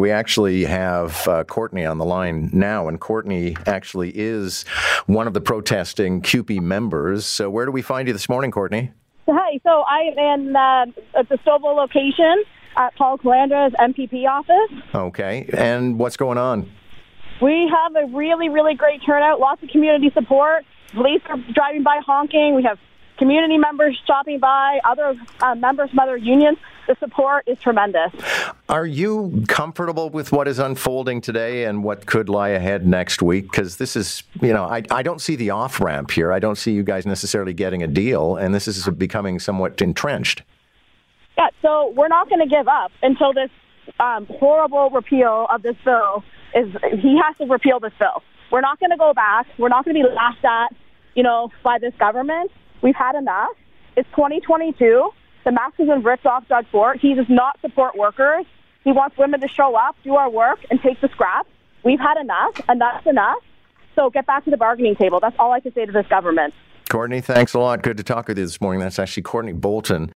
We actually have uh, Kourtney on the line now, and Kourtney actually is one of the protesting CUPE members. So, where do we find you this morning, Kourtney? Hi, so I am in uh, at the Stouffville location at Paul Calandra's MPP office. Okay, and what's going on? We have a really, really great turnout, lots of community support. Police are driving by honking. We have community members stopping by, other uh, members from other unions. The support is tremendous. Are you comfortable with what is unfolding today and what could lie ahead next week? Because this is, you know, I, I don't see the off ramp here. I don't see you guys necessarily getting a deal, and this is becoming somewhat entrenched. Yeah, so we're not going to give up until this um, horrible repeal of this bill is. He has to repeal this bill. We're not going to go back. We're not going to be laughed at, you know, by this government. We've had enough. It's 2022. The mask has been ripped off Doug Ford. He does not support workers. He wants women to show up, do our work, and take the scraps. We've had enough, and that's enough. So get back to the bargaining table. That's all I can say to this government. Kourtney, thanks a lot. Good to talk with you this morning. That's actually Kourtney Boulton.